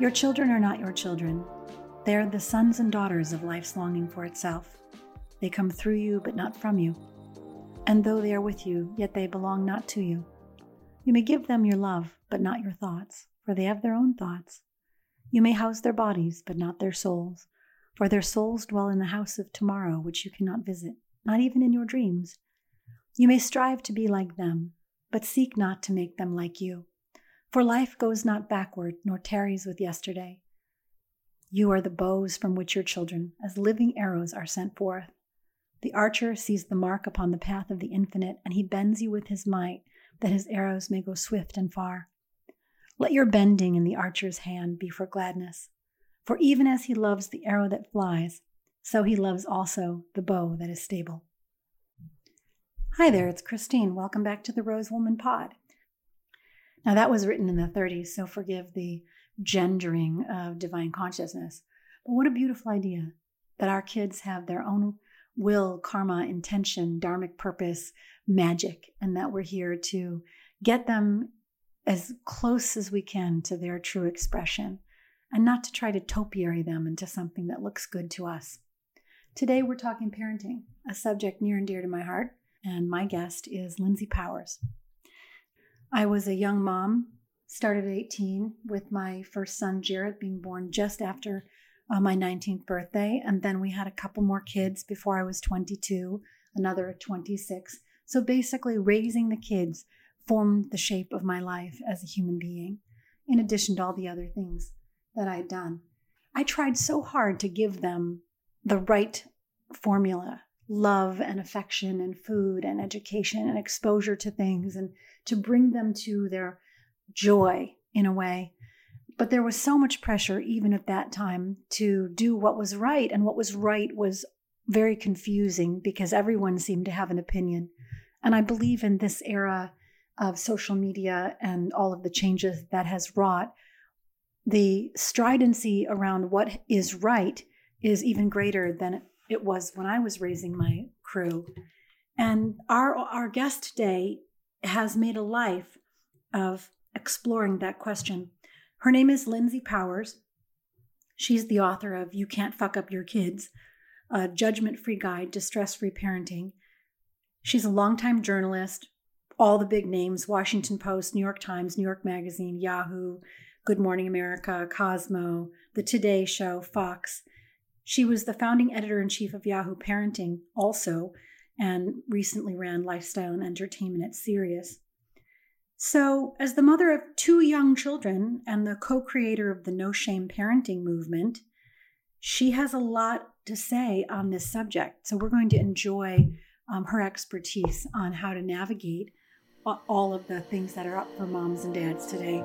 Your children are not your children. They are the sons and daughters of life's longing for itself. They come through you, but not from you. And though they are with you, yet they belong not to you. You may give them your love, but not your thoughts, for they have their own thoughts. You may house their bodies, but not their souls, for their souls dwell in the house of tomorrow, which you cannot visit, not even in your dreams. You may strive to be like them, but seek not to make them like you. For life goes not backward, nor tarries with yesterday. You are the bows from which your children, as living arrows, are sent forth. The archer sees the mark upon the path of the infinite, and he bends you with his might, that his arrows may go swift and far. Let your bending in the archer's hand be for gladness. For even as he loves the arrow that flies, so he loves also the bow that is stable. Hi there, it's Christine. Welcome back to the Rose Woman Pod. Now, that was written in the 30s, so forgive the gendering of divine consciousness. But what a beautiful idea that our kids have their own will, karma, intention, dharmic purpose, magic, and that we're here to get them as close as we can to their true expression and not to try to topiary them into something that looks good to us. Today, we're talking parenting, a subject near and dear to my heart, and my guest is Lindsay Powers. I was a young mom started at 18 with my first son, Jared, being born just after uh, my 19th birthday. And then we had a couple more kids before I was 22, another at 26. So basically, raising the kids formed the shape of my life as a human being, in addition to all the other things that I had done. I tried so hard to give them the right formula love and affection and food and education and exposure to things and to bring them to their joy in a way. But there was so much pressure, even at that time, to do what was right. And what was right was very confusing because everyone seemed to have an opinion. And I believe in this era of social media and all of the changes that has wrought, the stridency around what is right is even greater than it was when I was raising my crew. And our, our guest today has made a life of exploring that question. Her name is Lindsay Powers. She's the author of You Can't Fuck Up Your Kids, a judgment free guide to stress free parenting. She's a longtime journalist, all the big names Washington Post, New York Times, New York Magazine, Yahoo, Good Morning America, Cosmo, The Today Show, Fox. She was the founding editor in chief of Yahoo Parenting, also, and recently ran lifestyle and entertainment at Sirius. So, as the mother of two young children and the co creator of the No Shame Parenting movement, she has a lot to say on this subject. So, we're going to enjoy um, her expertise on how to navigate all of the things that are up for moms and dads today.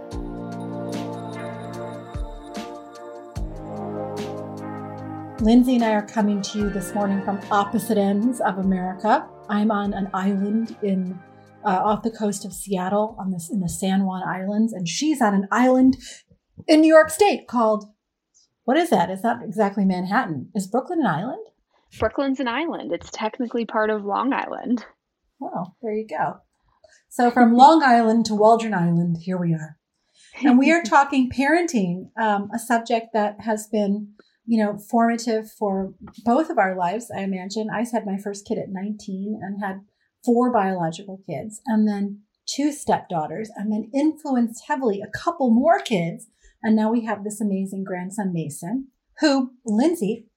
Lindsay and I are coming to you this morning from opposite ends of America. I'm on an island in uh, off the coast of Seattle on this in the San Juan Islands, and she's on an island in New York State called what is that? Is that exactly Manhattan? Is Brooklyn an island? Brooklyn's an island. It's technically part of Long Island. Well, there you go. So from Long Island to Waldron Island, here we are. And we are talking parenting, um, a subject that has been, you know, formative for both of our lives, I imagine. I had my first kid at 19 and had four biological kids and then two stepdaughters and then influenced heavily a couple more kids. And now we have this amazing grandson, Mason, who Lindsay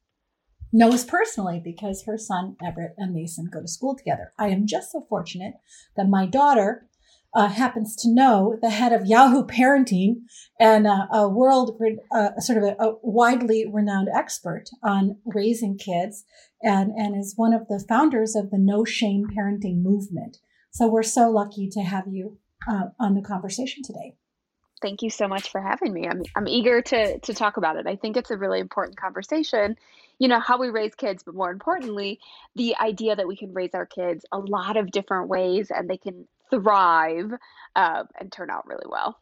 knows personally because her son, Everett, and Mason go to school together. I am just so fortunate that my daughter uh, happens to know the head of Yahoo Parenting and uh, a world, uh, sort of a, a, widely renowned expert on raising kids, and and is one of the founders of the No Shame Parenting movement. So we're so lucky to have you uh, on the conversation today. Thank you so much for having me. I'm I'm eager to to talk about it. I think it's a really important conversation. You know how we raise kids, but more importantly, the idea that we can raise our kids a lot of different ways, and they can thrive uh, and turn out really well.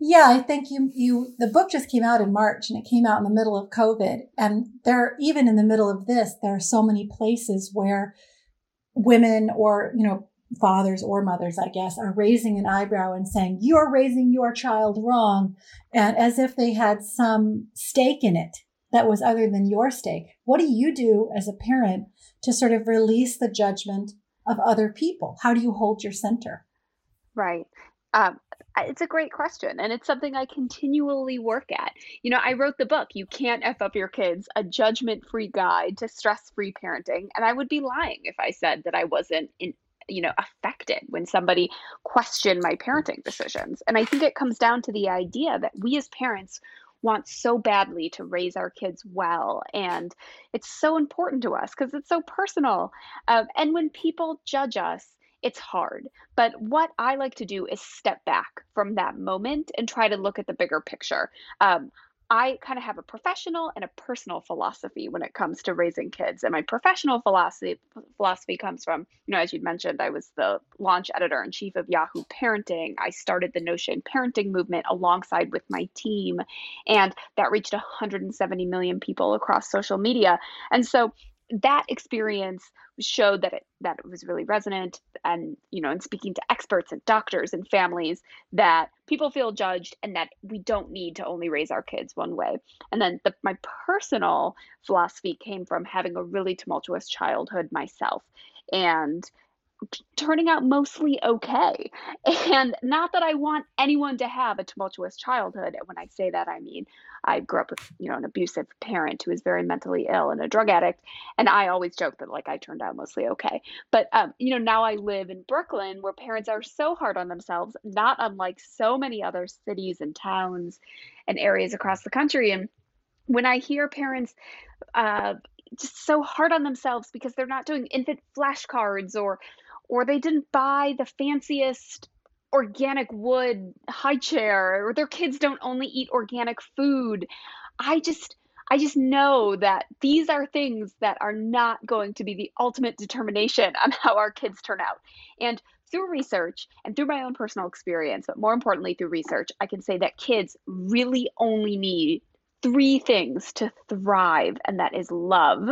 Yeah, I think you you the book just came out in March and it came out in the middle of COVID. And there even in the middle of this, there are so many places where women or, you know, fathers or mothers, I guess, are raising an eyebrow and saying, You're raising your child wrong, and as if they had some stake in it that was other than your stake. What do you do as a parent to sort of release the judgment of other people? How do you hold your center? Right. Um, it's a great question, and it's something I continually work at. You know, I wrote the book, You Can't F Up Your Kids, a judgment free guide to stress free parenting. And I would be lying if I said that I wasn't in, you know affected when somebody questioned my parenting decisions and i think it comes down to the idea that we as parents want so badly to raise our kids well. And it's so important to us because it's so personal. Um, and when people judge us it's hard. But what i like to do is step back from that moment and try to look at the bigger picture. Um, I kind of have a professional and a personal philosophy when it comes to raising kids. And my professional philosophy philosophy comes from, you know, as you'd mentioned, I was the launch editor in chief of Yahoo Parenting. I started the No Shame Parenting movement alongside with my team, and that reached 170 million people across social media. And so that experience showed that it that it was really resonant and you know in speaking to experts and doctors and families that people feel judged and that we don't need to only raise our kids one way. And then the, my personal philosophy came from having a really tumultuous childhood myself. And turning out mostly okay. And not that I want anyone to have a tumultuous childhood. And when I say that, I mean I grew up with, you know, an abusive parent who was very mentally ill and a drug addict. And I always joke that like I turned out mostly okay. But um, you know, now I live in Brooklyn where parents are so hard on themselves, not unlike so many other cities and towns and areas across the country. And when I hear parents uh, just so hard on themselves because they're not doing infant flashcards or or they didn't buy the fanciest organic wood high chair or their kids don't only eat organic food. I just i just know that these are things that are not going to be the ultimate determination on how our kids turn out. And through research and through my own personal experience but more importantly through research i can say that kids really only need three things to thrive and that is love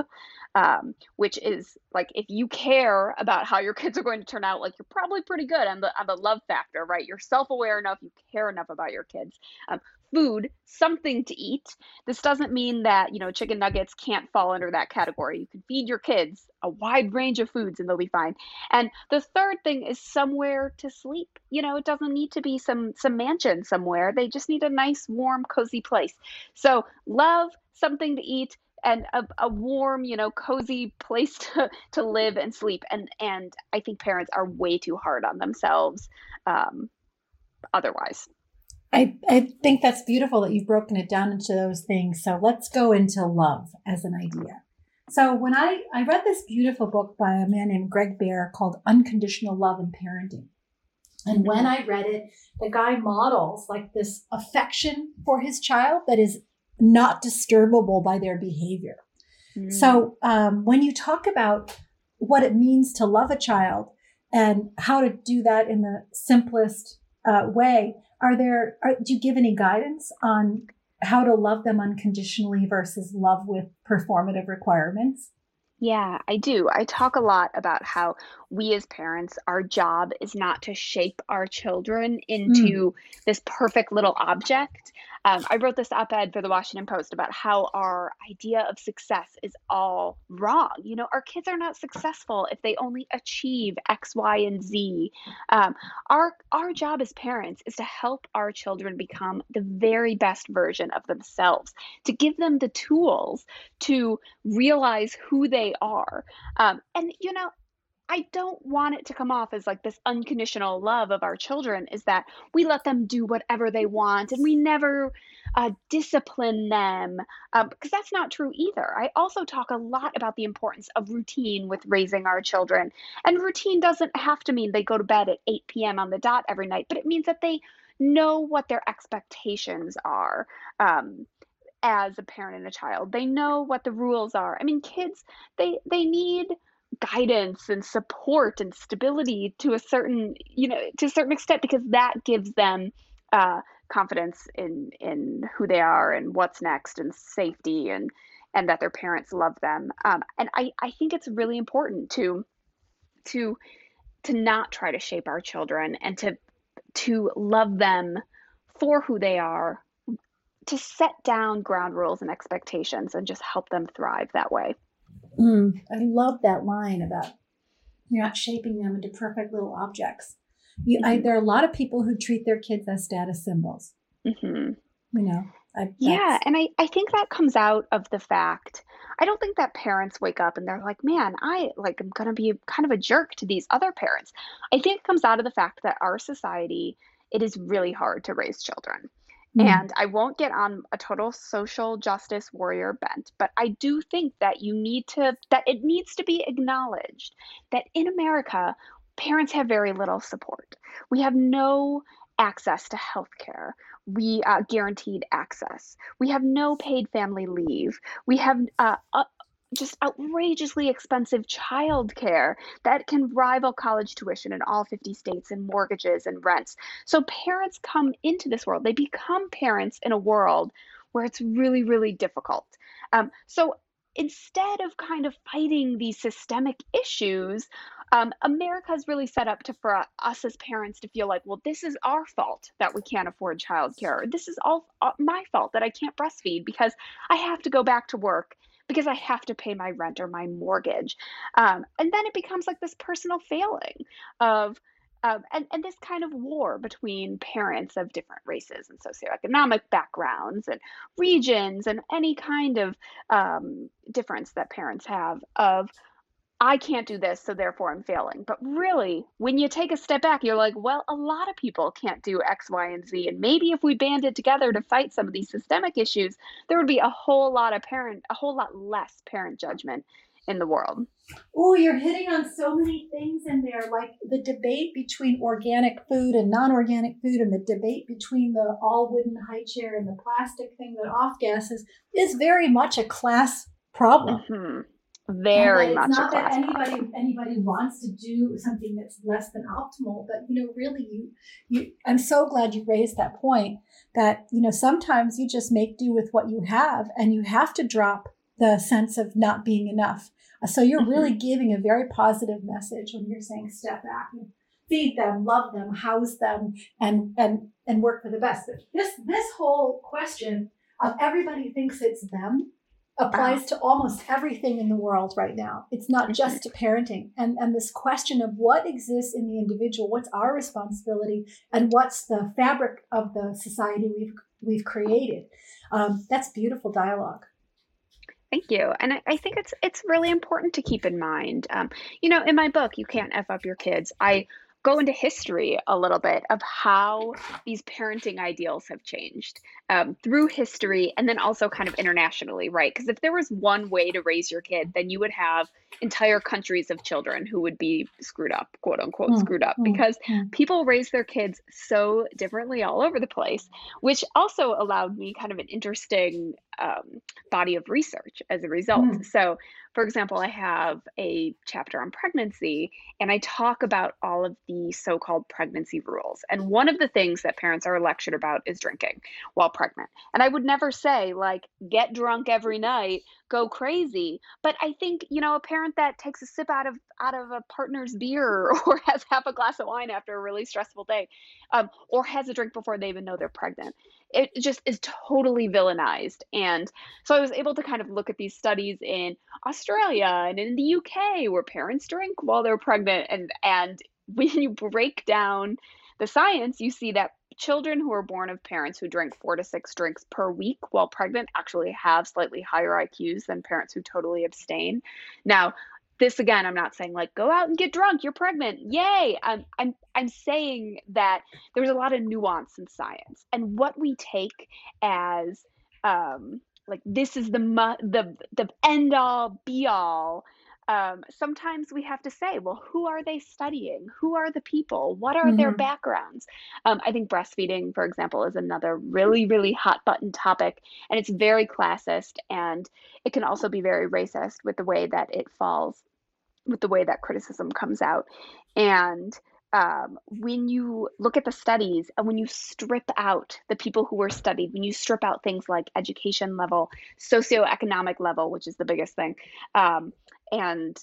um, which is like if you care about how your kids are going to turn out, like you're probably pretty good on the on the love factor, right? You're self aware enough, you care enough about your kids. Um, food, something to eat. This doesn't mean that you know chicken nuggets can't fall under that category. You can feed your kids a wide range of foods and they'll be fine. And the third thing is somewhere to sleep. You know, it doesn't need to be some some mansion somewhere. They just need a nice, warm, cozy place. So love, something to eat, and a, a warm, you know, cozy place to, to live and sleep. And and I think parents are way too hard on themselves um, otherwise. I, I think that's beautiful that you've broken it down into those things. So let's go into love as an idea. So when I, I read this beautiful book by a man named Greg Bear called Unconditional Love and Parenting. And when I read it, the guy models like this affection for his child that is not disturbable by their behavior. Mm. So um, when you talk about what it means to love a child and how to do that in the simplest uh, way, are there? Are, do you give any guidance on how to love them unconditionally versus love with performative requirements? Yeah, I do. I talk a lot about how we as parents, our job is not to shape our children into mm. this perfect little object. Um, I wrote this op ed for the Washington Post about how our idea of success is all wrong. You know, our kids are not successful if they only achieve X, Y, and Z. Um, our, our job as parents is to help our children become the very best version of themselves, to give them the tools to realize who they are. Um, and, you know, I don't want it to come off as like this unconditional love of our children is that we let them do whatever they want and we never uh, discipline them um, because that's not true either. I also talk a lot about the importance of routine with raising our children. And routine doesn't have to mean they go to bed at 8 p.m. on the dot every night, but it means that they know what their expectations are. Um, as a parent and a child they know what the rules are i mean kids they they need guidance and support and stability to a certain you know to a certain extent because that gives them uh, confidence in in who they are and what's next and safety and and that their parents love them um, and I, I think it's really important to to to not try to shape our children and to to love them for who they are to set down ground rules and expectations and just help them thrive that way. Mm, I love that line about you're not shaping them into perfect little objects. You, mm-hmm. there are a lot of people who treat their kids as status symbols. Mm-hmm. You know, I, yeah, and I, I think that comes out of the fact I don't think that parents wake up and they're like, man, I like I'm gonna be kind of a jerk to these other parents. I think it comes out of the fact that our society it is really hard to raise children. Mm. And I won't get on a total social justice warrior bent, but I do think that you need to, that it needs to be acknowledged that in America, parents have very little support. We have no access to health care. We uh, guaranteed access. We have no paid family leave. We have uh, uh, just outrageously expensive childcare that can rival college tuition in all 50 states and mortgages and rents. So parents come into this world, they become parents in a world where it's really, really difficult. Um, so instead of kind of fighting these systemic issues, um, America is really set up to for us as parents to feel like, well, this is our fault that we can't afford childcare. This is all uh, my fault that I can't breastfeed because I have to go back to work because I have to pay my rent or my mortgage. Um, and then it becomes like this personal failing of, um, and, and this kind of war between parents of different races and socioeconomic backgrounds and regions and any kind of um, difference that parents have of I can't do this, so therefore I'm failing. But really, when you take a step back, you're like, well, a lot of people can't do X, Y, and Z. And maybe if we banded together to fight some of these systemic issues, there would be a whole lot of parent, a whole lot less parent judgment in the world. Oh, you're hitting on so many things in there, like the debate between organic food and non-organic food, and the debate between the all wooden high chair and the plastic thing that off gases is very much a class problem. Mm-hmm very much. It's not that anybody anybody wants to do something that's less than optimal, but you know, really, you you. I'm so glad you raised that point. That you know, sometimes you just make do with what you have, and you have to drop the sense of not being enough. So you're really mm-hmm. giving a very positive message when you're saying step back and feed them, love them, house them, and and and work for the best. But this this whole question of everybody thinks it's them applies to almost everything in the world right now. It's not just to parenting. And, and this question of what exists in the individual, what's our responsibility, and what's the fabric of the society we've we've created. Um, that's beautiful dialogue. Thank you, and I, I, think it's it's really important to keep in mind. Um, you know, in my book, you can't f up your kids. I go into history a little bit of how these parenting ideals have changed um, through history and then also kind of internationally, right? Because if there was one way to raise your kid, then you would have entire countries of children who would be screwed up, quote unquote, mm, screwed up, mm, because mm. people raise their kids so differently all over the place, which also allowed me kind of an interesting um, body of research as a result. Mm. So, for example, I have a chapter on pregnancy, and I talk about all of the so called pregnancy rules. And one of the things that parents are lectured about is drinking while pregnant. And I would never say, like, get drunk every night go crazy. But I think, you know, a parent that takes a sip out of out of a partner's beer or has half a glass of wine after a really stressful day, um, or has a drink before they even know they're pregnant, it just is totally villainized. And so I was able to kind of look at these studies in Australia and in the UK where parents drink while they're pregnant and and when you break down the science, you see that children who are born of parents who drink four to six drinks per week while pregnant actually have slightly higher IQs than parents who totally abstain. Now, this again, I'm not saying like go out and get drunk, you're pregnant, yay. I'm I'm I'm saying that there's a lot of nuance in science, and what we take as um, like this is the the the end all be all um, sometimes we have to say, well, who are they studying? Who are the people? What are mm-hmm. their backgrounds? Um, I think breastfeeding, for example, is another really, really hot button topic, and it's very classist, and it can also be very racist with the way that it falls, with the way that criticism comes out. And um, when you look at the studies and when you strip out the people who were studied, when you strip out things like education level, socioeconomic level, which is the biggest thing, um, and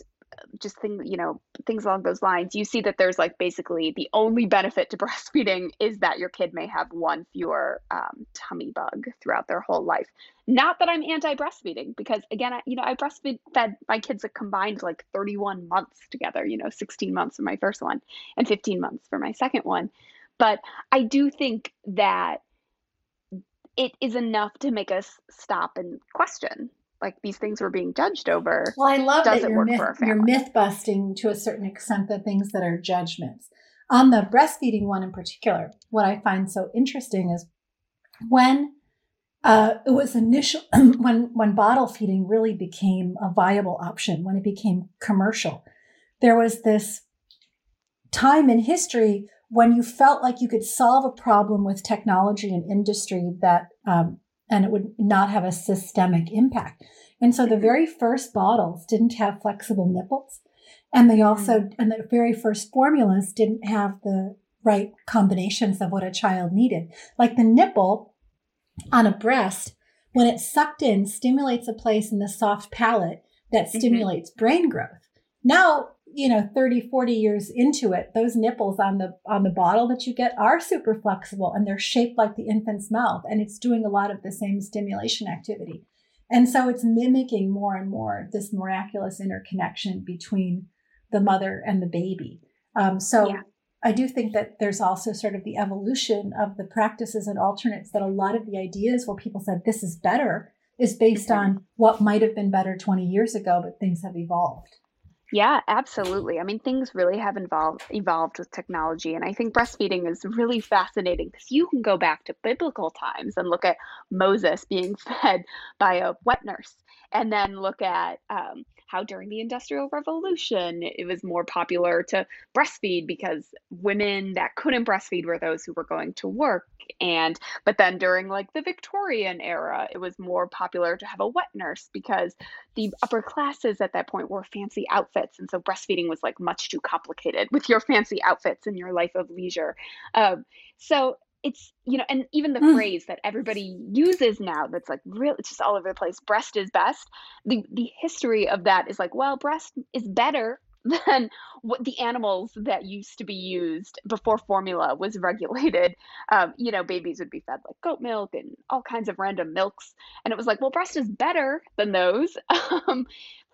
just things, you know, things along those lines, you see that there's like basically the only benefit to breastfeeding is that your kid may have one fewer um, tummy bug throughout their whole life. Not that I'm anti-breastfeeding, because again, I, you know, I breastfed fed my kids a combined like 31 months together. You know, 16 months for my first one and 15 months for my second one. But I do think that it is enough to make us stop and question like these things we're being judged over. Well, I love that you're myth, you're myth busting to a certain extent the things that are judgments. On the breastfeeding one in particular, what I find so interesting is when uh, it was initial when when bottle feeding really became a viable option when it became commercial. There was this time in history when you felt like you could solve a problem with technology and industry that um, and it would not have a systemic impact. And so the mm-hmm. very first bottles didn't have flexible nipples. And they also, mm. and the very first formulas didn't have the right combinations of what a child needed. Like the nipple on a breast, when it's sucked in, stimulates a place in the soft palate that mm-hmm. stimulates mm-hmm. brain growth. Now you know 30 40 years into it those nipples on the on the bottle that you get are super flexible and they're shaped like the infant's mouth and it's doing a lot of the same stimulation activity and so it's mimicking more and more this miraculous interconnection between the mother and the baby um, so yeah. i do think that there's also sort of the evolution of the practices and alternates that a lot of the ideas where people said this is better is based mm-hmm. on what might have been better 20 years ago but things have evolved yeah, absolutely. I mean, things really have evolved evolved with technology, and I think breastfeeding is really fascinating because you can go back to biblical times and look at Moses being fed by a wet nurse, and then look at um, how during the Industrial Revolution it was more popular to breastfeed because women that couldn't breastfeed were those who were going to work. And but then during like the Victorian era, it was more popular to have a wet nurse because the upper classes at that point wore fancy outfits. And so breastfeeding was like much too complicated with your fancy outfits and your life of leisure. Um, so it's you know and even the mm. phrase that everybody uses now that's like real it's just all over the place breast is best the the history of that is like well breast is better than what the animals that used to be used before formula was regulated um, you know babies would be fed like goat milk and all kinds of random milks and it was like well breast is better than those um,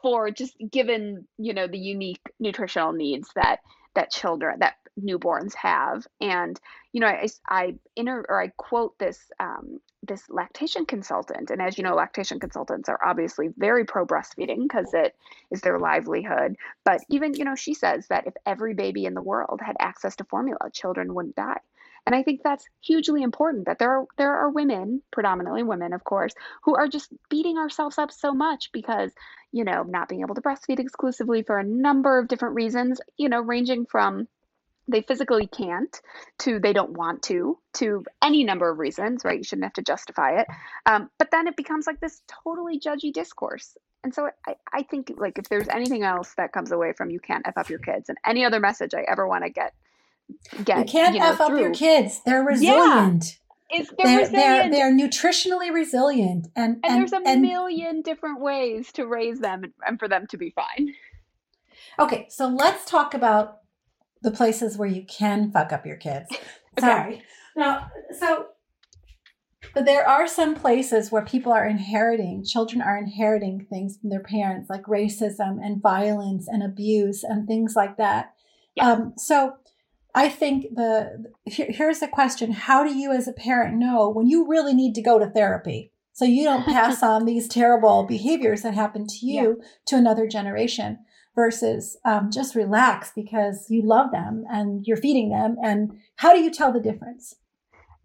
for just given you know the unique nutritional needs that that children that newborns have. And you know i i inter or i quote this um, this lactation consultant. And as you know lactation consultants are obviously very pro breastfeeding because it is their livelihood. But even you know she says that if every baby in the world had access to formula children wouldn't die. And I think that's hugely important that there are there are women, predominantly women, of course, who are just beating ourselves up so much because, you know, not being able to breastfeed exclusively for a number of different reasons, you know, ranging from they physically can't to they don't want to to any number of reasons right you shouldn't have to justify it um, but then it becomes like this totally judgy discourse and so I, I think like if there's anything else that comes away from you can't f up your kids and any other message i ever want to get get. You can't you know, f up your kids. They're resilient. Yeah. They're, they're, resilient. They're, they're nutritionally resilient, and and, and there's a and, million different ways to raise them and for them to be fine. Okay, so let's talk about the places where you can fuck up your kids. okay. Sorry. Now, so but there are some places where people are inheriting, children are inheriting things from their parents, like racism and violence and abuse and things like that. Yeah. Um, so I think the here, here's the question: How do you, as a parent, know when you really need to go to therapy so you don't pass on these terrible behaviors that happen to you yeah. to another generation? Versus um, just relax because you love them and you're feeding them. And how do you tell the difference?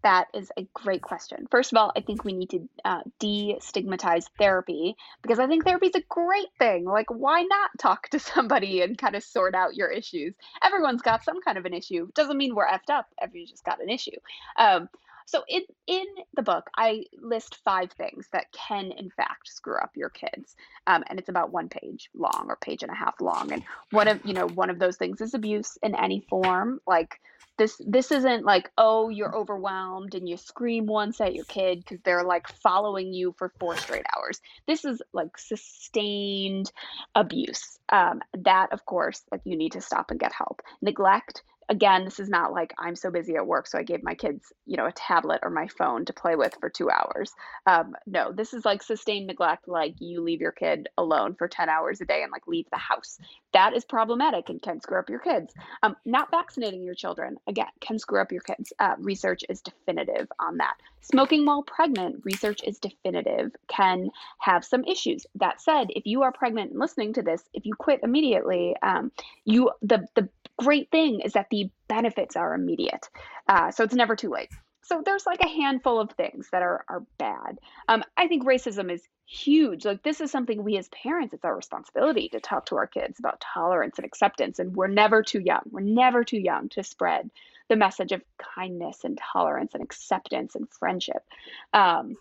That is a great question. First of all, I think we need to uh, destigmatize therapy because I think therapy is a great thing. Like, why not talk to somebody and kind of sort out your issues? Everyone's got some kind of an issue. Doesn't mean we're effed up. Everyone's just got an issue. Um, So in in the book, I list five things that can, in fact, screw up your kids, um, and it's about one page long or page and a half long. And one of you know one of those things is abuse in any form, like this this isn't like oh you're overwhelmed and you scream once at your kid because they're like following you for four straight hours. This is like sustained abuse. Um, that of course like you need to stop and get help. Neglect again, this is not like I'm so busy at work, so I gave my kids, you know, a tablet or my phone to play with for two hours. Um, no, this is like sustained neglect, like you leave your kid alone for 10 hours a day and like leave the house. That is problematic and can screw up your kids. Um, not vaccinating your children, again, can screw up your kids. Uh, research is definitive on that. Smoking while pregnant, research is definitive, can have some issues. That said, if you are pregnant and listening to this, if you quit immediately, um, you the the great thing is that the benefits are immediate. Uh, so it's never too late. So there's like a handful of things that are are bad. Um, I think racism is huge. Like this is something we as parents, it's our responsibility to talk to our kids about tolerance and acceptance. And we're never too young. We're never too young to spread the message of kindness and tolerance and acceptance and friendship. Um,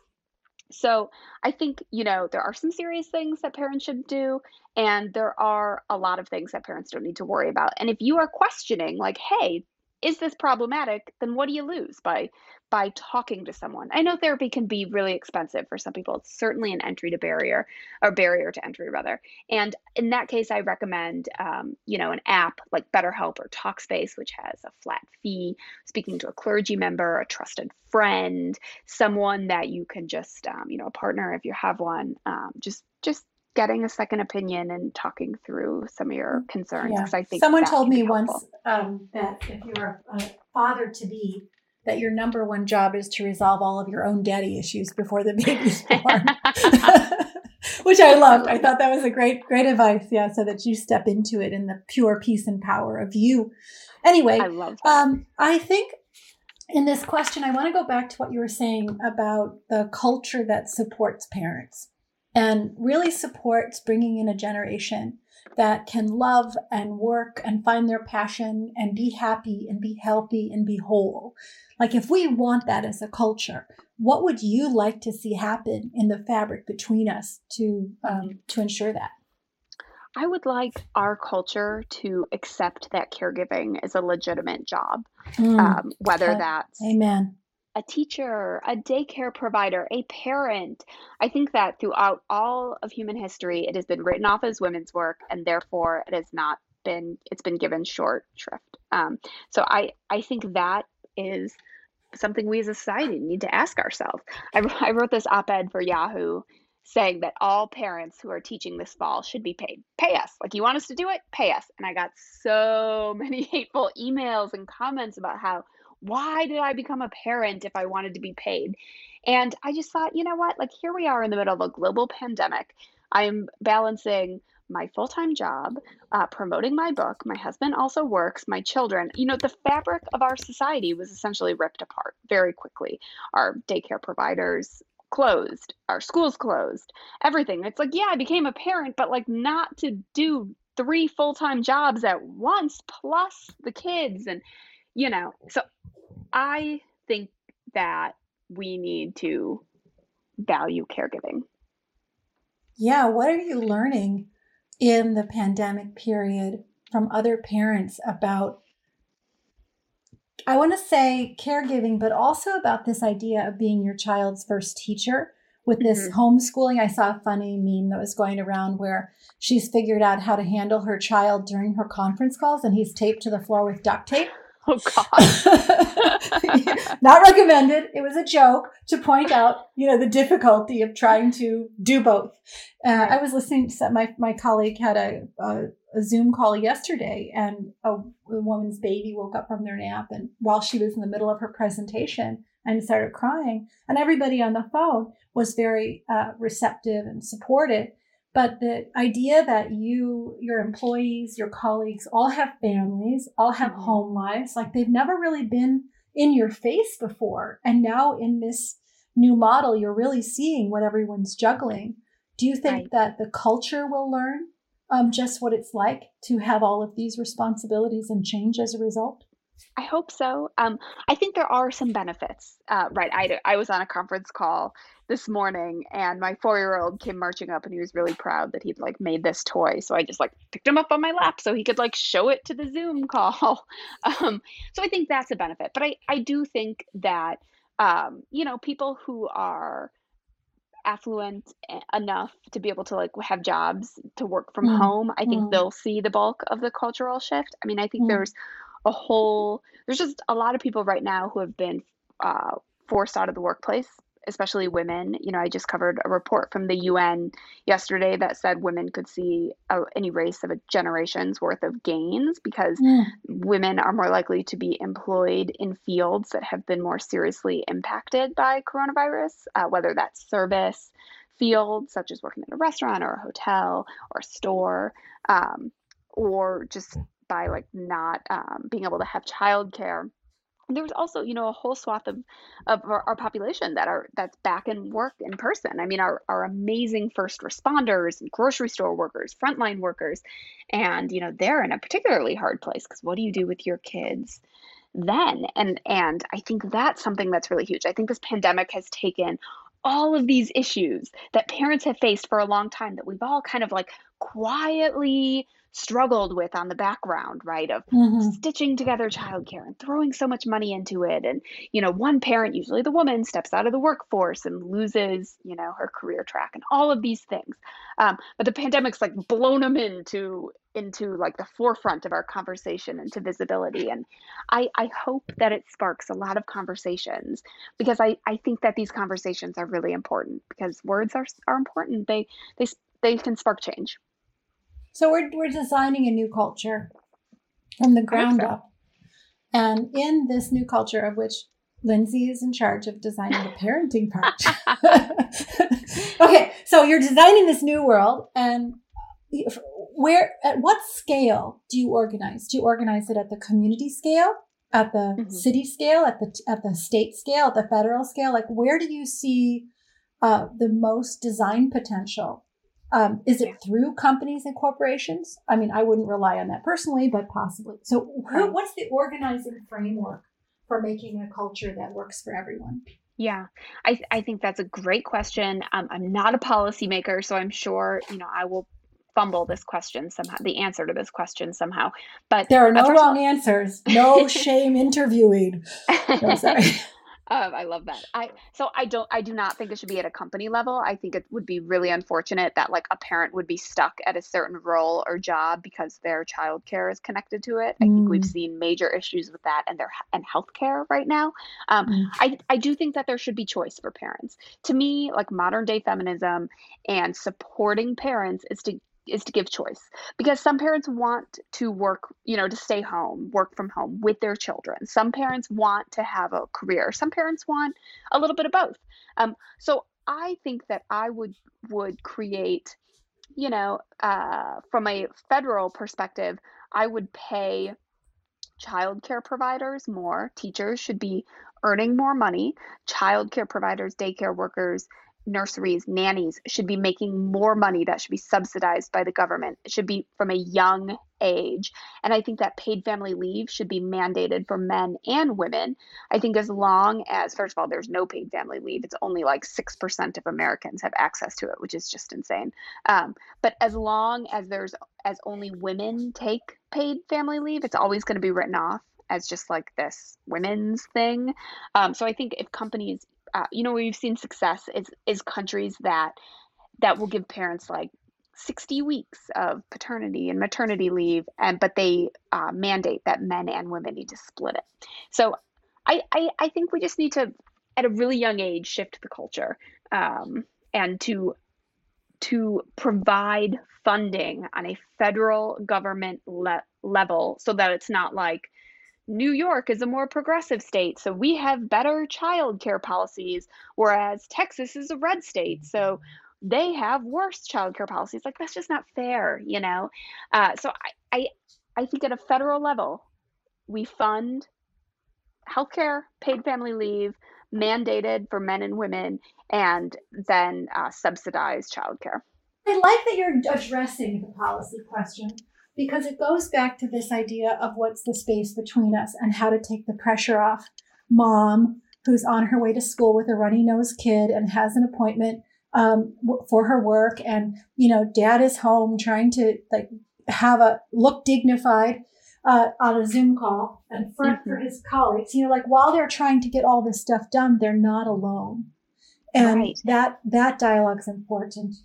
so I think, you know, there are some serious things that parents should do, and there are a lot of things that parents don't need to worry about. And if you are questioning, like, hey, is this problematic then what do you lose by by talking to someone? I know therapy can be really expensive for some people. It's certainly an entry to barrier or barrier to entry rather. And in that case i recommend um, you know an app like betterhelp or talkspace which has a flat fee speaking to a clergy member a trusted friend someone that you can just um, you know a partner if you have one um, just just getting a second opinion and talking through some of your concerns. Yeah. I think someone told me once um, that if you're a, a father to be, that your number one job is to resolve all of your own daddy issues before the baby's born. Which I loved. I thought that was a great, great advice. Yeah, so that you step into it in the pure peace and power of you. Anyway, I love um, I think in this question, I want to go back to what you were saying about the culture that supports parents and really supports bringing in a generation that can love and work and find their passion and be happy and be healthy and be whole. Like, if we want that as a culture, what would you like to see happen in the fabric between us to um, to ensure that? I would like our culture to accept that caregiving is a legitimate job, mm, um, whether that's amen a teacher, a daycare provider, a parent. I think that throughout all of human history, it has been written off as women's work, and therefore it has not been. It's been given short shrift. Um, so I I think that is something we as a society need to ask ourselves. I, I wrote this op-ed for Yahoo saying that all parents who are teaching this fall should be paid. Pay us. Like you want us to do it? Pay us. And I got so many hateful emails and comments about how why did I become a parent if I wanted to be paid? And I just thought, you know what? Like, here we are in the middle of a global pandemic. I'm balancing my full time job, uh, promoting my book. My husband also works, my children. You know, the fabric of our society was essentially ripped apart very quickly. Our daycare providers closed, our schools closed, everything. It's like, yeah, I became a parent, but like not to do three full time jobs at once, plus the kids. And, you know, so I think that we need to value caregiving. Yeah, what are you learning in the pandemic period from other parents about I want to say caregiving, but also about this idea of being your child's first teacher with this mm-hmm. homeschooling. I saw a funny meme that was going around where she's figured out how to handle her child during her conference calls and he's taped to the floor with duct tape. Oh God. Not recommended. It was a joke to point out, you know, the difficulty of trying to do both. Uh, I was listening to my my colleague had a, a, a Zoom call yesterday, and a, a, woman's baby woke up from their nap, and while she was in the middle of her presentation, and started crying, and everybody on the phone was very uh, receptive and supportive. But the idea that you, your employees, your colleagues all have families, all have mm-hmm. home lives, like they've never really been in your face before. And now in this new model, you're really seeing what everyone's juggling. Do you think right. that the culture will learn um, just what it's like to have all of these responsibilities and change as a result? I hope so. Um, I think there are some benefits. Uh, right. I, I was on a conference call this morning and my four year old came marching up and he was really proud that he'd like made this toy. So I just like picked him up on my lap so he could like show it to the Zoom call. Um, so I think that's a benefit. But I, I do think that, um, you know, people who are affluent enough to be able to like have jobs to work from mm. home, I think mm. they'll see the bulk of the cultural shift. I mean, I think mm. there's a whole there's just a lot of people right now who have been uh, forced out of the workplace especially women you know i just covered a report from the un yesterday that said women could see a, an erase of a generation's worth of gains because mm. women are more likely to be employed in fields that have been more seriously impacted by coronavirus uh, whether that's service fields such as working in a restaurant or a hotel or a store um, or just by like not um, being able to have childcare. There was also, you know, a whole swath of, of our, our, population that are that's back in work in person. I mean, our, our amazing first responders, and grocery store workers, frontline workers, and you know, they're in a particularly hard place because what do you do with your kids then? And and I think that's something that's really huge. I think this pandemic has taken all of these issues that parents have faced for a long time that we've all kind of like quietly struggled with on the background, right? Of mm-hmm. stitching together childcare and throwing so much money into it. And, you know, one parent, usually the woman, steps out of the workforce and loses, you know, her career track and all of these things. Um, but the pandemic's like blown them into into like the forefront of our conversation into visibility and I, I hope that it sparks a lot of conversations because I, I think that these conversations are really important because words are, are important they they they can spark change so we're we're designing a new culture from the ground up. And in this new culture of which Lindsay is in charge of designing the parenting part. okay, so you're designing this new world and where at what scale do you organize? Do you organize it at the community scale, at the mm-hmm. city scale, at the at the state scale, at the federal scale? Like where do you see uh, the most design potential um, is it through companies and corporations? I mean, I wouldn't rely on that personally, but possibly. So, what's the organizing framework for making a culture that works for everyone? Yeah, I, I think that's a great question. Um, I'm not a policymaker, so I'm sure you know I will fumble this question somehow, the answer to this question somehow. But there are no wrong all- answers. No shame interviewing. No, sorry. Um, I love that. I so I don't I do not think it should be at a company level. I think it would be really unfortunate that like a parent would be stuck at a certain role or job because their childcare is connected to it. I think we've mm. seen major issues with that and their and healthcare right now. Um, mm. I I do think that there should be choice for parents. To me, like modern day feminism and supporting parents is to is to give choice because some parents want to work, you know, to stay home, work from home with their children. Some parents want to have a career. Some parents want a little bit of both. Um, so I think that I would would create, you know, uh, from a federal perspective, I would pay childcare providers more. Teachers should be earning more money. Childcare providers, daycare workers, nurseries, nannies should be making more money that should be subsidized by the government. It should be from a young age. And I think that paid family leave should be mandated for men and women. I think as long as, first of all, there's no paid family leave, it's only like 6% of Americans have access to it, which is just insane. Um, but as long as there's, as only women take paid family leave, it's always going to be written off as just like this women's thing. Um, so I think if companies uh, you know, we've seen success is is countries that that will give parents like 60 weeks of paternity and maternity leave, and but they uh, mandate that men and women need to split it. So I, I, I think we just need to, at a really young age, shift the culture um, and to to provide funding on a federal government le- level so that it's not like New York is a more progressive state, so we have better child care policies, whereas Texas is a red state, so they have worse child care policies. Like that's just not fair, you know. Uh, so I, I, I think at a federal level, we fund healthcare, paid family leave, mandated for men and women, and then uh, subsidized childcare. I like that you're addressing the policy question because it goes back to this idea of what's the space between us and how to take the pressure off. Mom, who's on her way to school with a runny nosed kid and has an appointment um, for her work, and you know, dad is home trying to like have a look dignified uh, on a Zoom call and front mm-hmm. for his colleagues. You know, like while they're trying to get all this stuff done, they're not alone, and right. that that dialogue is important.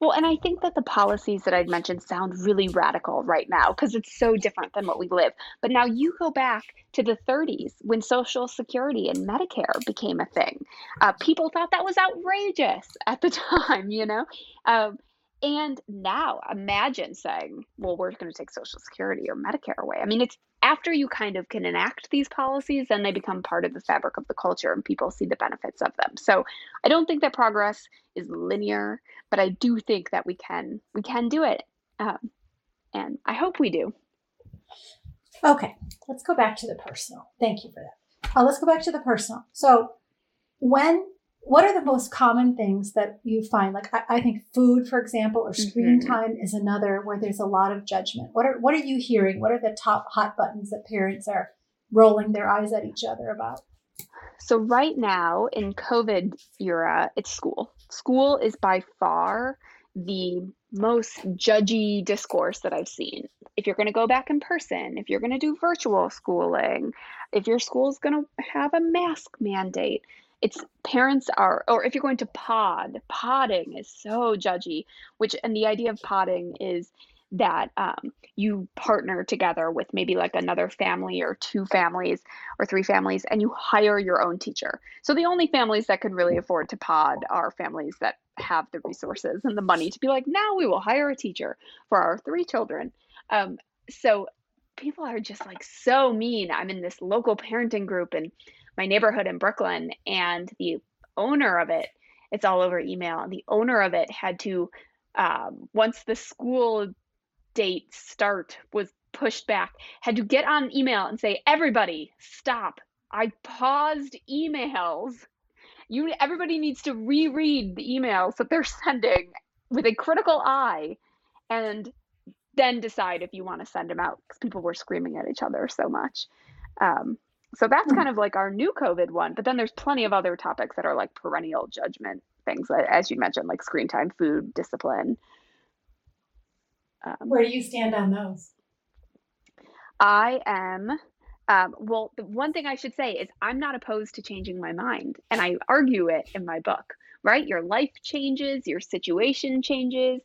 Well, and I think that the policies that I'd mentioned sound really radical right now because it's so different than what we live. But now you go back to the 30s when Social Security and Medicare became a thing. Uh, people thought that was outrageous at the time, you know? Um, and now imagine saying, well, we're going to take Social Security or Medicare away. I mean, it's after you kind of can enact these policies, then they become part of the fabric of the culture and people see the benefits of them. So I don't think that progress is linear, but I do think that we can we can do it. Um, and I hope we do. Okay, let's go back to the personal. Thank you for that. Uh, let's go back to the personal. So when what are the most common things that you find? Like I, I think food, for example, or screen mm-hmm. time is another where there's a lot of judgment. What are what are you hearing? What are the top hot buttons that parents are rolling their eyes at each other about? So right now in COVID era, it's school. School is by far the most judgy discourse that I've seen. If you're going to go back in person, if you're going to do virtual schooling, if your school is going to have a mask mandate, it's parents are or if you're going to pod podding is so judgy which and the idea of podding is that um, you partner together with maybe like another family or two families or three families and you hire your own teacher. So the only families that can really afford to pod are families that have the resources and the money to be like now we will hire a teacher for our three children. Um, so people are just like so mean. I'm in this local parenting group and my neighborhood in Brooklyn, and the owner of it, it's all over email. And the owner of it had to, um, once the school date start was pushed back, had to get on email and say, "Everybody, stop! I paused emails. You, everybody needs to reread the emails that they're sending with a critical eye, and." Then decide if you want to send them out because people were screaming at each other so much. Um, so that's hmm. kind of like our new COVID one. But then there's plenty of other topics that are like perennial judgment things, as you mentioned, like screen time, food, discipline. Um, Where do you stand on those? I am. Um, well, the one thing I should say is I'm not opposed to changing my mind, and I argue it in my book. Right, your life changes, your situation changes.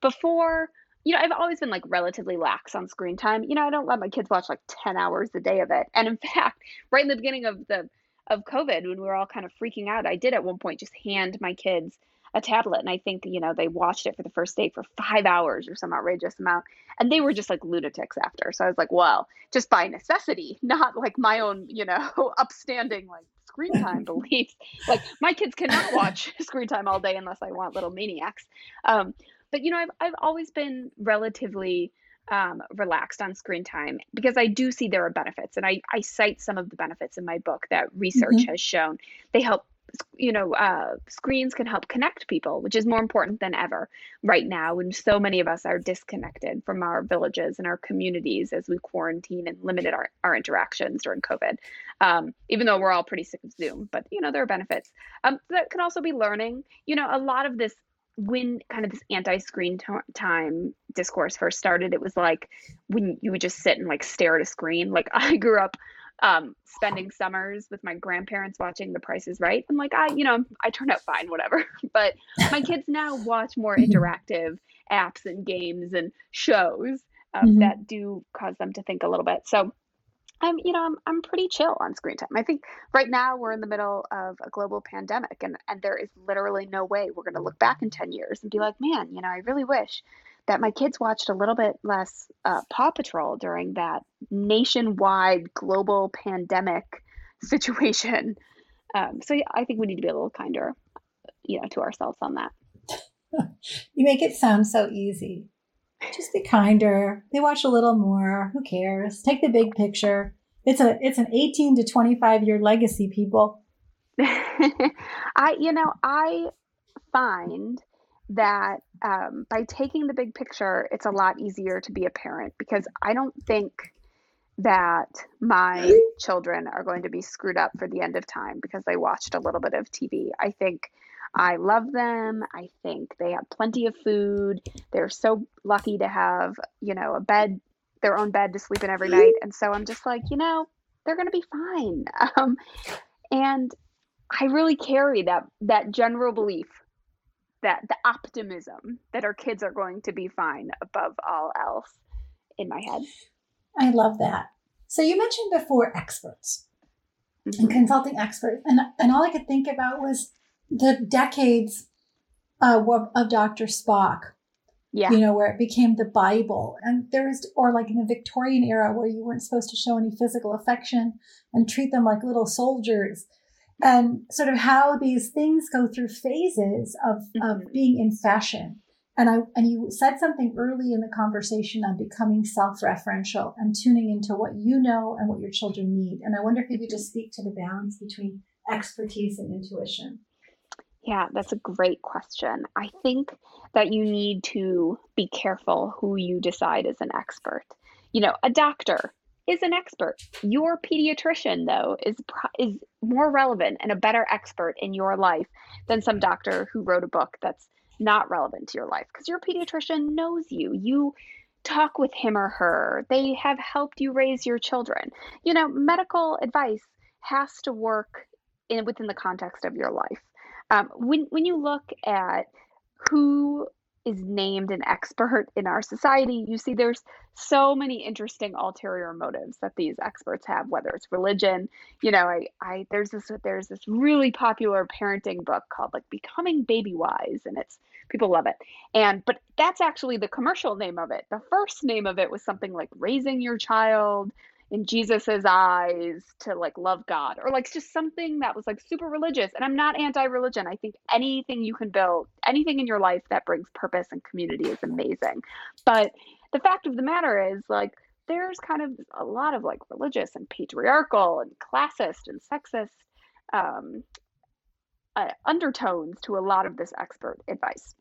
Before you know, I've always been like relatively lax on screen time. You know, I don't let my kids watch like 10 hours a day of it. And in fact, right in the beginning of the of COVID, when we were all kind of freaking out, I did at one point just hand my kids a tablet. And I think, you know, they watched it for the first day for five hours or some outrageous amount. And they were just like lunatics after. So I was like, well, just by necessity, not like my own, you know, upstanding like screen time beliefs. Like my kids cannot watch screen time all day unless I want little maniacs. Um, but you know, I've I've always been relatively um, relaxed on screen time because I do see there are benefits, and I I cite some of the benefits in my book that research mm-hmm. has shown. They help you know, uh, screens can help connect people, which is more important than ever right now when so many of us are disconnected from our villages and our communities as we quarantine and limited our, our interactions during COVID. Um, even though we're all pretty sick of Zoom, but you know, there are benefits. Um, that can also be learning. You know, a lot of this when kind of this anti-screen t- time discourse first started it was like when you would just sit and like stare at a screen. Like i grew up um, spending summers with my grandparents watching the Price Is Right. And like i you know i turned out fine whatever. But my kids now watch more interactive apps and games and shows um, mm-hmm. that do cause them to think a little bit. So I'm, you know, I'm, I'm pretty chill on screen time. I think right now we're in the middle of a global pandemic and, and there is literally no way we're going to look back in 10 years and be like, man, you know, I really wish that my kids watched a little bit less uh, Paw Patrol during that nationwide global pandemic situation. Um, so yeah, I think we need to be a little kinder, you know, to ourselves on that. you make it sound so easy just be kinder. They watch a little more. Who cares? Take the big picture. It's a it's an 18 to 25 year legacy, people. I you know, I find that um, by taking the big picture, it's a lot easier to be a parent because I don't think that my children are going to be screwed up for the end of time because they watched a little bit of TV. I think I love them. I think they have plenty of food. They're so lucky to have, you know, a bed, their own bed to sleep in every night. And so I'm just like, you know, they're going to be fine. Um, and I really carry that that general belief that the optimism that our kids are going to be fine above all else in my head. I love that. So you mentioned before experts mm-hmm. and consulting experts, and and all I could think about was the decades uh, of Dr. Spock. Yeah. You know, where it became the Bible. And there was, or like in the Victorian era where you weren't supposed to show any physical affection and treat them like little soldiers and sort of how these things go through phases of, mm-hmm. of being in fashion. And I and you said something early in the conversation on becoming self-referential and tuning into what you know and what your children need. And I wonder if you could just speak to the balance between expertise and intuition. Yeah, that's a great question. I think that you need to be careful who you decide is an expert. You know, a doctor is an expert. Your pediatrician, though, is is more relevant and a better expert in your life than some doctor who wrote a book that's not relevant to your life because your pediatrician knows you. You talk with him or her. They have helped you raise your children. You know, medical advice has to work in within the context of your life. Um, when when you look at who is named an expert in our society, you see there's so many interesting ulterior motives that these experts have, whether it's religion. You know, I, I there's this there's this really popular parenting book called like Becoming Baby Wise, and it's people love it. And but that's actually the commercial name of it. The first name of it was something like Raising Your Child in Jesus's eyes to like love God or like just something that was like super religious. And I'm not anti-religion. I think anything you can build, anything in your life that brings purpose and community is amazing. But the fact of the matter is like there's kind of a lot of like religious and patriarchal and classist and sexist um, uh, undertones to a lot of this expert advice.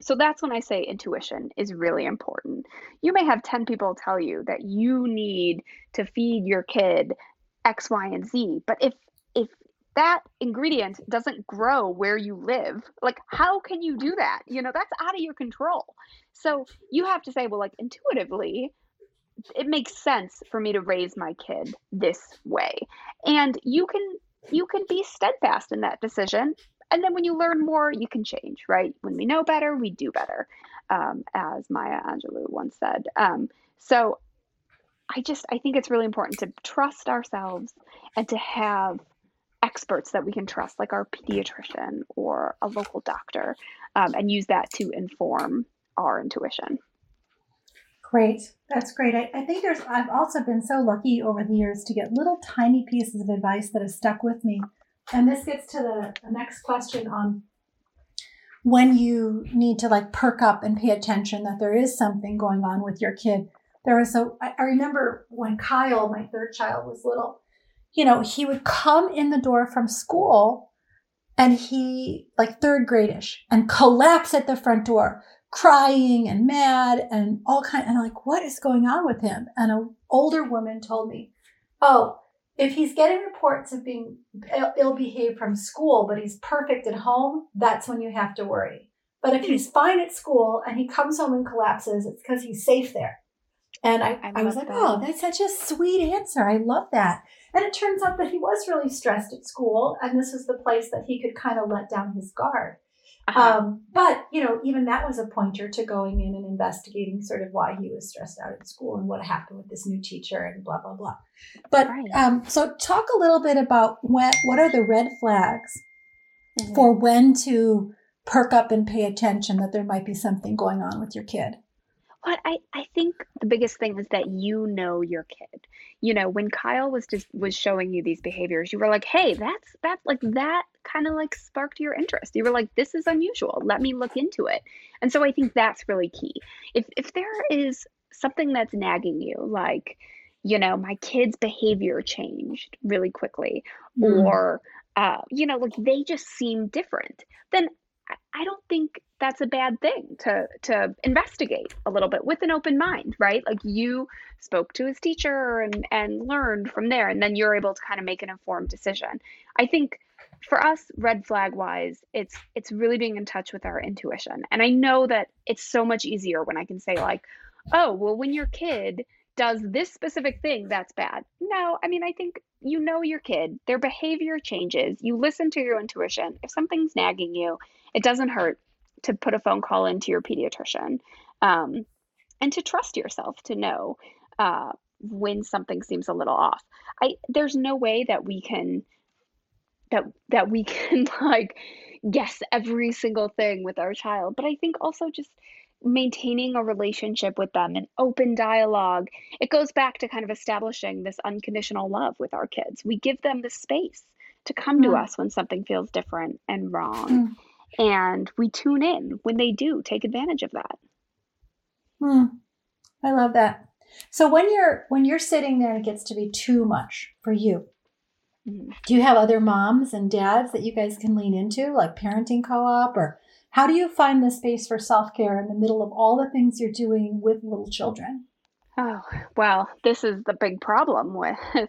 So that's when I say intuition is really important. You may have 10 people tell you that you need to feed your kid X, Y, and Z, but if if that ingredient doesn't grow where you live, like how can you do that? You know, that's out of your control. So you have to say, well, like intuitively, it makes sense for me to raise my kid this way. And you can you can be steadfast in that decision and then when you learn more, you can change, right? When we know better, we do better, um, as Maya Angelou once said. Um, so I just I think it's really important to trust ourselves and to have experts that we can trust, like our pediatrician or a local doctor, um, and use that to inform our intuition. Great. That's great. I, I, think there's, I've also been so lucky over the years to get little tiny pieces of advice that have stuck with me and this gets to the, the next question on when you need to like perk up and pay attention that there is something going on with your kid. There was a, I remember when Kyle, my third child, was little, you know, he would come in the door from school and he, like third gradish, and collapse at the front door, crying and mad and all kind. And like, what is going on with him? And an older woman told me, oh, if he's getting reports of being ill behaved from school, but he's perfect at home, that's when you have to worry. But if he's fine at school and he comes home and collapses, it's because he's safe there. And I, I, I was like, that. oh, that's such a sweet answer. I love that. And it turns out that he was really stressed at school, and this was the place that he could kind of let down his guard. Uh-huh. Um, but you know, even that was a pointer to going in and investigating sort of why he was stressed out at school and what happened with this new teacher and blah blah blah. But right. um, so talk a little bit about what what are the red flags mm-hmm. for when to perk up and pay attention that there might be something going on with your kid. Well, I, I think the biggest thing is that you know your kid. You know, when Kyle was just was showing you these behaviors, you were like, hey, that's that's like that kind of like sparked your interest. You were like, this is unusual. Let me look into it. And so I think that's really key. If if there is something that's nagging you, like, you know, my kid's behavior changed really quickly, mm. or uh, you know, like they just seem different, then I don't think that's a bad thing to to investigate a little bit with an open mind, right? Like you spoke to his teacher and and learned from there and then you're able to kind of make an informed decision. I think for us red flag wise, it's it's really being in touch with our intuition. And I know that it's so much easier when I can say like, "Oh, well when your kid does this specific thing, that's bad." No, I mean, I think you know your kid, their behavior changes. You listen to your intuition. If something's nagging you, it doesn't hurt to put a phone call into your pediatrician um, and to trust yourself to know uh, when something seems a little off. I there's no way that we can that that we can like guess every single thing with our child, but I think also just maintaining a relationship with them and open dialogue. It goes back to kind of establishing this unconditional love with our kids. We give them the space to come to mm. us when something feels different and wrong. Mm and we tune in when they do take advantage of that hmm. i love that so when you're when you're sitting there and it gets to be too much for you mm-hmm. do you have other moms and dads that you guys can lean into like parenting co-op or how do you find the space for self-care in the middle of all the things you're doing with little children oh well this is the big problem with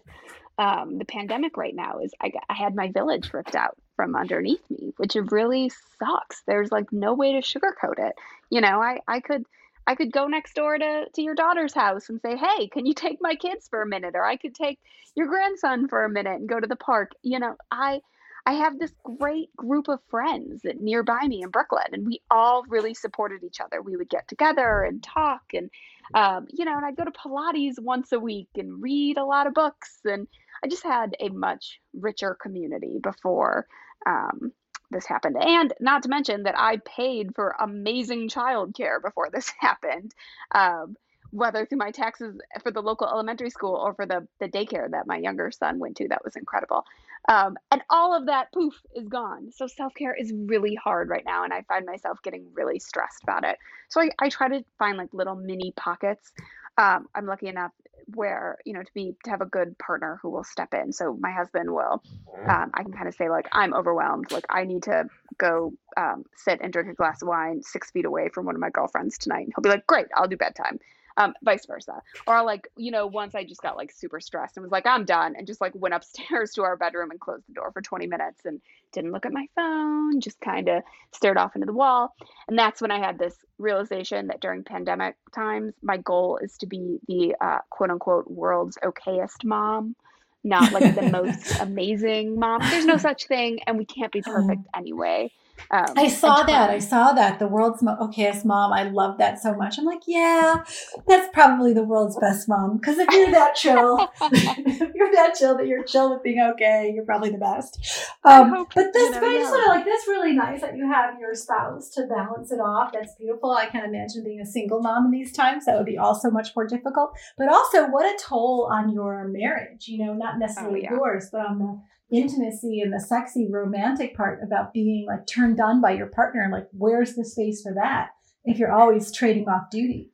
um, the pandemic right now is I, I had my village ripped out from underneath me, which really sucks. There's like no way to sugarcoat it. You know, I, I could I could go next door to, to your daughter's house and say, Hey, can you take my kids for a minute? Or I could take your grandson for a minute and go to the park. You know, I I have this great group of friends that nearby me in Brooklyn, and we all really supported each other. We would get together and talk, and um, you know, and I'd go to Pilates once a week and read a lot of books, and I just had a much richer community before um, this happened. And not to mention that I paid for amazing childcare before this happened, um, whether through my taxes for the local elementary school or for the, the daycare that my younger son went to. That was incredible. Um, and all of that poof is gone. So self care is really hard right now. And I find myself getting really stressed about it. So I, I try to find like little mini pockets. Um, I'm lucky enough where you know to be to have a good partner who will step in so my husband will um, i can kind of say like i'm overwhelmed like i need to go um, sit and drink a glass of wine six feet away from one of my girlfriends tonight and he'll be like great i'll do bedtime um, vice versa. Or like, you know, once I just got like super stressed and was like, I'm done, and just like went upstairs to our bedroom and closed the door for 20 minutes and didn't look at my phone, just kind of stared off into the wall. And that's when I had this realization that during pandemic times, my goal is to be the uh, quote unquote world's okayest mom not like the most amazing mom. There's no such thing, and we can't be perfect anyway. Um, I saw that. I saw that. The world's mo- okayest mom. I love that so much. I'm like, yeah, that's probably the world's best mom. Because if you're that chill, if you're that chill that you're chill with being okay, you're probably the best. Um, but this, you know, yeah. sort of like that's really nice that you have your spouse to balance it off. That's beautiful. I can't imagine being a single mom in these times. That would be also much more difficult. But also, what a toll on your marriage. You know, not necessarily oh, yeah. yours, but on the intimacy and the sexy romantic part about being like turned on by your partner and like where's the space for that if you're always trading off duty?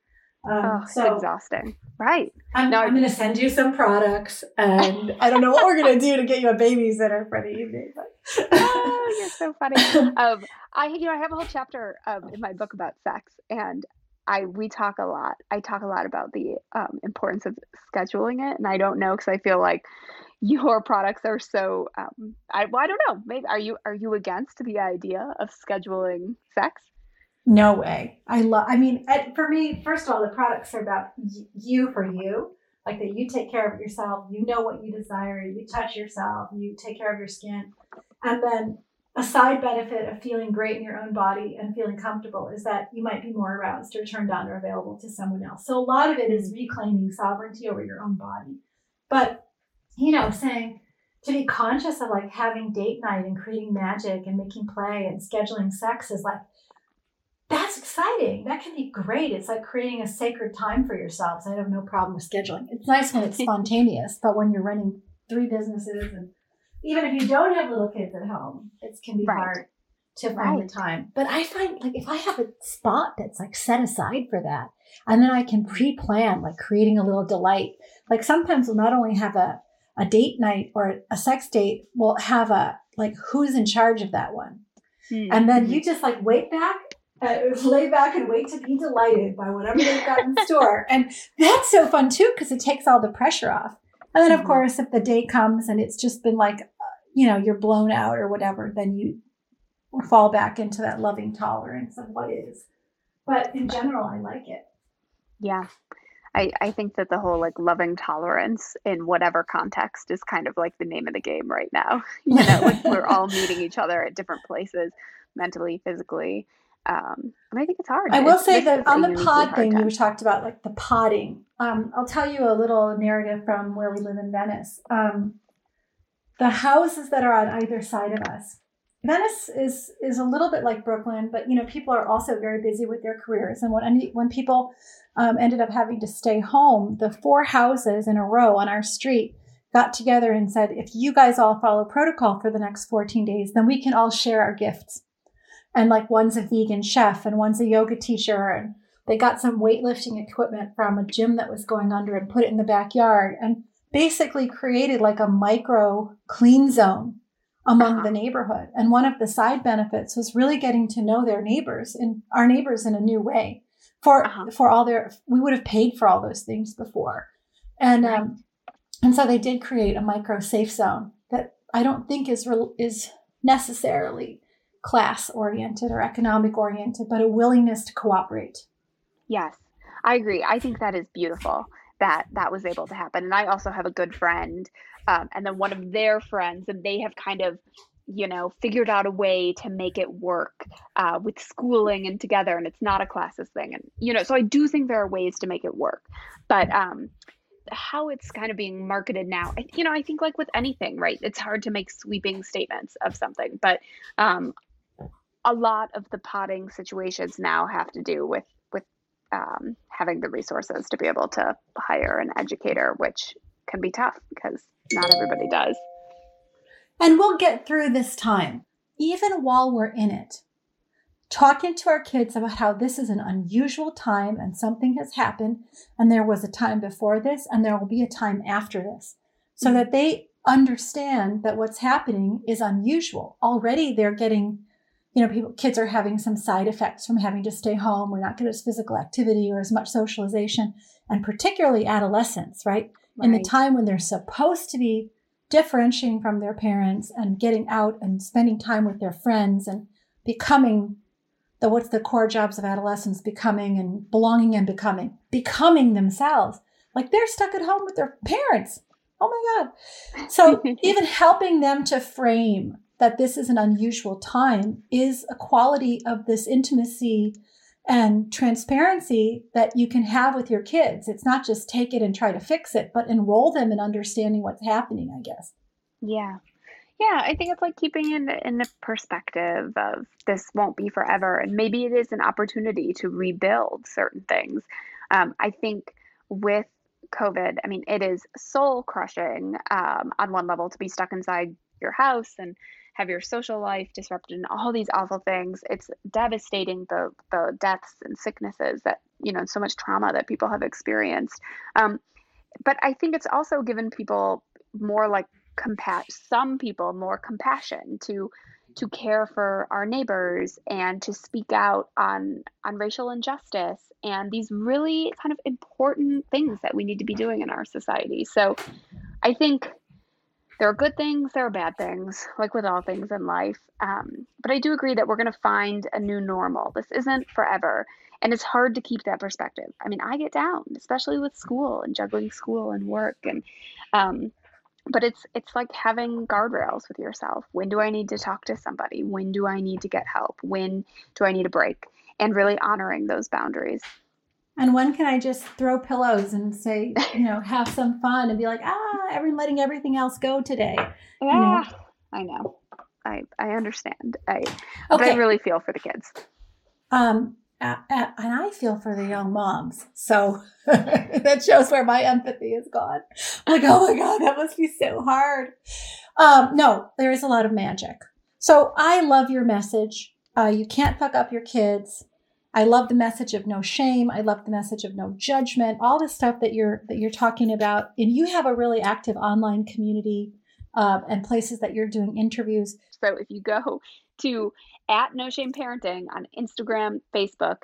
Um, oh, so exhausting. Right. I'm, I'm going to send you some products and i don't know what we're going to do to get you a babysitter for the evening but oh, you're so funny. Um, i you know i have a whole chapter um, in my book about sex and I we talk a lot. I talk a lot about the um, importance of scheduling it, and I don't know because I feel like your products are so um, I well, I don't know. Maybe are you are you against the idea of scheduling sex? No way. I love. I mean, for me, first of all, the products are about y- you for you. Like that, you take care of yourself. You know what you desire. You touch yourself. You take care of your skin, and then a side benefit of feeling great in your own body and feeling comfortable is that you might be more aroused or turned on or available to someone else. So a lot of it is reclaiming sovereignty over your own body. But you know, saying to be conscious of like having date night and creating magic and making play and scheduling sex is like that's exciting. That can be great. It's like creating a sacred time for yourselves. I have no problem with scheduling. It's nice when it's spontaneous, but when you're running three businesses and even if you don't have little kids at home, it can be right. hard to find right. the time. But I find like if I have a spot that's like set aside for that, and then I can pre-plan like creating a little delight. Like sometimes we'll not only have a a date night or a sex date will have a like who's in charge of that one Mm-hmm. And then you just like wait back uh, lay back and wait to be delighted by whatever they've got in store. And that's so fun too, because it takes all the pressure off. And then, of mm-hmm. course, if the day comes and it's just been like, uh, you know, you're blown out or whatever, then you fall back into that loving tolerance of what is. But in general, I like it. Yeah. I, I think that the whole like loving tolerance in whatever context is kind of like the name of the game right now. You know, like we're all meeting each other at different places, mentally, physically, um, and I think it's hard. I will it's, say that on the pod thing, time. you talked about like the podding. Um, I'll tell you a little narrative from where we live in Venice. Um, the houses that are on either side of us. Venice is is a little bit like Brooklyn, but you know people are also very busy with their careers. And when when people um, ended up having to stay home, the four houses in a row on our street got together and said, if you guys all follow protocol for the next 14 days, then we can all share our gifts and like one's a vegan chef and one's a yoga teacher and they got some weightlifting equipment from a gym that was going under and put it in the backyard and basically created like a micro clean zone among uh-huh. the neighborhood and one of the side benefits was really getting to know their neighbors and our neighbors in a new way for uh-huh. for all their we would have paid for all those things before and right. um and so they did create a micro safe zone that i don't think is re- is necessarily class oriented or economic oriented, but a willingness to cooperate. Yes, I agree. I think that is beautiful that that was able to happen. And I also have a good friend, um, and then one of their friends, and they have kind of, you know, figured out a way to make it work uh, with schooling and together, and it's not a classes thing. And you know, so I do think there are ways to make it work, but um, how it's kind of being marketed now you know i think like with anything right it's hard to make sweeping statements of something but um, a lot of the podding situations now have to do with with um, having the resources to be able to hire an educator, which can be tough because not everybody does. And we'll get through this time, even while we're in it. Talking to our kids about how this is an unusual time and something has happened, and there was a time before this, and there will be a time after this, so mm-hmm. that they understand that what's happening is unusual. Already they're getting you know, people, kids are having some side effects from having to stay home. We're not getting as physical activity or as much socialization, and particularly adolescents, right? Right? In the time when they're supposed to be differentiating from their parents and getting out and spending time with their friends and becoming the what's the core jobs of adolescents becoming and belonging and becoming becoming themselves. Like they're stuck at home with their parents. Oh my god. So even helping them to frame that this is an unusual time is a quality of this intimacy and transparency that you can have with your kids. It's not just take it and try to fix it, but enroll them in understanding what's happening, I guess. Yeah. Yeah, I think it's like keeping in in the perspective of this won't be forever, and maybe it is an opportunity to rebuild certain things. Um, I think with COVID, I mean, it is soul crushing um, on one level to be stuck inside your house and have your social life disrupted and all these awful things. It's devastating the the deaths and sicknesses that you know so much trauma that people have experienced. Um, but I think it's also given people more like. Some people more compassion to to care for our neighbors and to speak out on on racial injustice and these really kind of important things that we need to be doing in our society. So I think there are good things, there are bad things, like with all things in life. Um, but I do agree that we're going to find a new normal. This isn't forever. And it's hard to keep that perspective. I mean, I get down, especially with school and juggling school and work. And, um, but it's it's like having guardrails with yourself. When do I need to talk to somebody? When do I need to get help? When do I need a break? And really honoring those boundaries. And when can I just throw pillows and say, you know, have some fun and be like, ah, every letting everything else go today. Yeah, you know? I know. I I understand. I okay. but I really feel for the kids. Um, uh, uh, and I feel for the young moms. So that shows where my empathy is gone. like, oh my god, that must be so hard. Um, no, there is a lot of magic. So I love your message. Uh, you can't fuck up your kids. I love the message of no shame. I love the message of no judgment. All the stuff that you're that you're talking about, and you have a really active online community uh, and places that you're doing interviews. So if you go to at No Shame Parenting on Instagram, Facebook,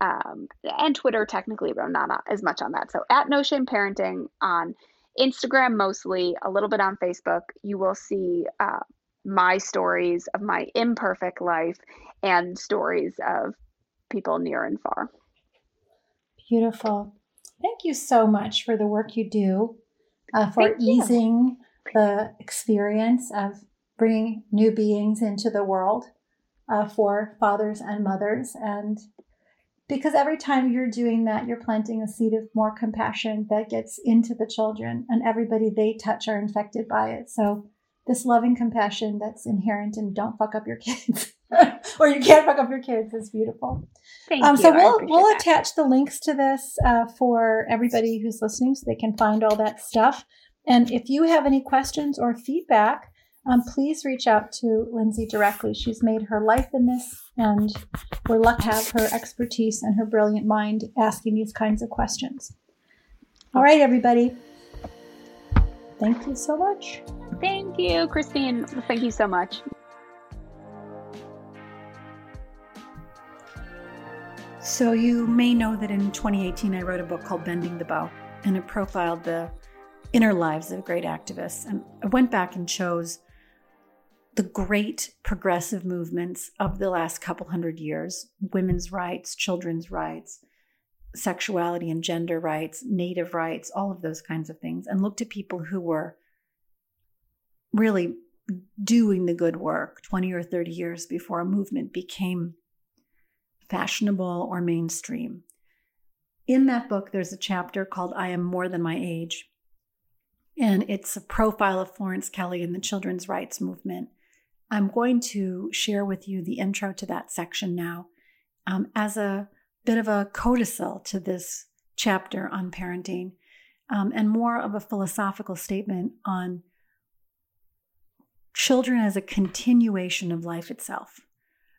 um, and Twitter, technically, but I'm not as much on that. So at No Shame Parenting on Instagram mostly, a little bit on Facebook, you will see uh, my stories of my imperfect life and stories of people near and far. Beautiful. Thank you so much for the work you do, uh, for easing the experience of bringing new beings into the world uh, for fathers and mothers. And because every time you're doing that, you're planting a seed of more compassion that gets into the children, and everybody they touch are infected by it. So, this loving compassion that's inherent in don't fuck up your kids. or you can't fuck up your kids is beautiful. Thank um, you. So we'll we'll that. attach the links to this uh, for everybody who's listening, so they can find all that stuff. And if you have any questions or feedback, um, please reach out to Lindsay directly. She's made her life in this, and we're lucky to have her expertise and her brilliant mind asking these kinds of questions. All right, everybody. Thank you so much. Thank you, Christine. Thank you so much. So, you may know that in 2018 I wrote a book called Bending the Bow, and it profiled the inner lives of great activists. And I went back and chose the great progressive movements of the last couple hundred years women's rights, children's rights, sexuality and gender rights, native rights, all of those kinds of things, and looked at people who were really doing the good work 20 or 30 years before a movement became fashionable or mainstream. In that book, there's a chapter called I Am More Than My Age. And it's a profile of Florence Kelley and the children's rights movement. I'm going to share with you the intro to that section now um, as a bit of a codicil to this chapter on parenting um, and more of a philosophical statement on children as a continuation of life itself.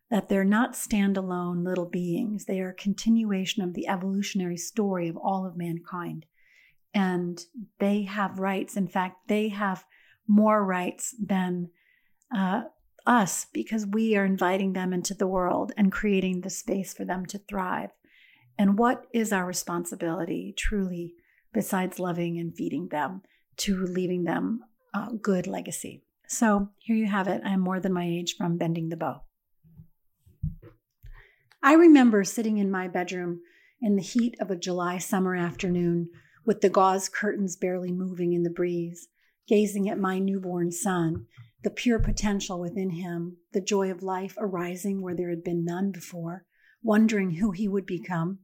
That they're not standalone little beings, they are a continuation of the evolutionary story of all of mankind. And they have rights. In fact, they have more rights than uh, us because we are inviting them into the world and creating the space for them to thrive. And what is our responsibility truly, besides loving and feeding them, to leaving them a good legacy? So here you have it. I am more than my age from Bending the Bow. I remember sitting in my bedroom in the heat of a July summer afternoon with the gauze curtains barely moving in the breeze, gazing at my newborn son the pure potential within him, the joy of life arising where there had been none before, wondering who he would become.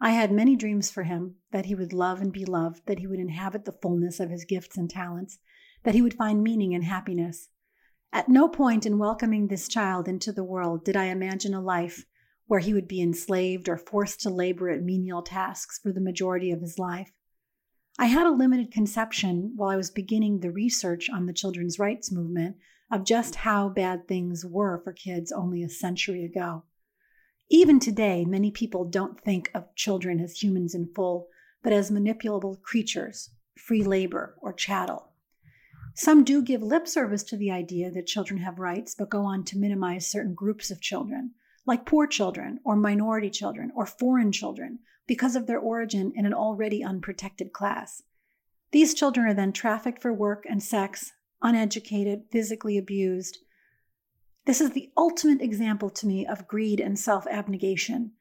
I had many dreams for him that he would love and be loved, that he would inhabit the fullness of his gifts and talents, that he would find meaning and happiness. At no point in welcoming this child into the world did I imagine a life where he would be enslaved or forced to labor at menial tasks for the majority of his life. I had a limited conception while I was beginning the research on the children's rights movement of just how bad things were for kids only a century ago. Even today, many people don't think of children as humans in full, but as manipulable creatures, free labor, or chattel. Some do give lip service to the idea that children have rights, but go on to minimize certain groups of children, like poor children, or minority children, or foreign children, because of their origin in an already unprotected class. These children are then trafficked for work and sex, uneducated, physically abused. This is the ultimate example to me of greed and self abnegation,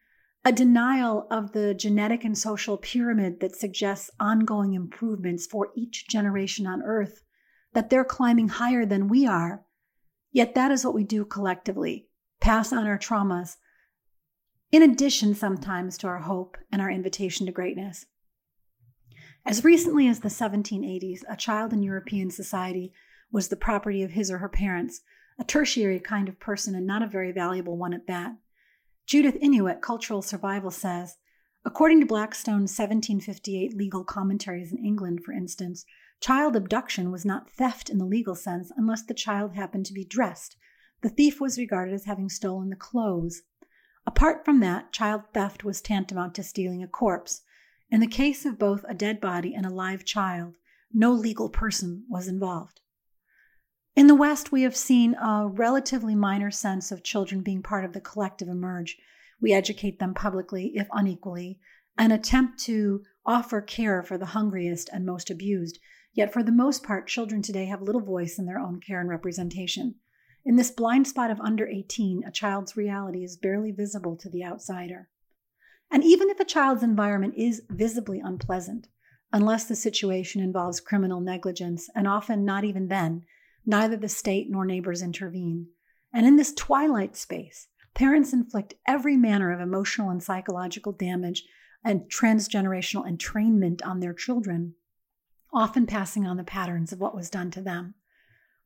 a denial of the genetic and social pyramid that suggests ongoing improvements for each generation on Earth, that they're climbing higher than we are. Yet that is what we do collectively pass on our traumas in addition sometimes to our hope and our invitation to greatness. As recently as the 1780s, a child in European society was the property of his or her parents, a tertiary kind of person and not a very valuable one at that. Judith Ennew, Cultural Survival, says According to Blackstone's 1758 legal commentaries in England, for instance, child abduction was not theft in the legal sense unless the child happened to be dressed. The thief was regarded as having stolen the clothes Apart from that, child theft was tantamount to stealing a corpse. In the case of both a dead body and a live child, no legal person was involved. In the West, we have seen a relatively minor sense of children being part of the collective emerge. We educate them publicly, if unequally, and attempt to offer care for the hungriest and most abused. Yet, for the most part, children today have little voice in their own care and representation. In this blind spot of under 18, a child's reality is barely visible to the outsider. And even if a child's environment is visibly unpleasant, unless the situation involves criminal negligence, and often not even then, neither the state nor neighbors intervene. And in this twilight space, parents inflict every manner of emotional and psychological damage and transgenerational entrainment on their children, often passing on the patterns of what was done to them.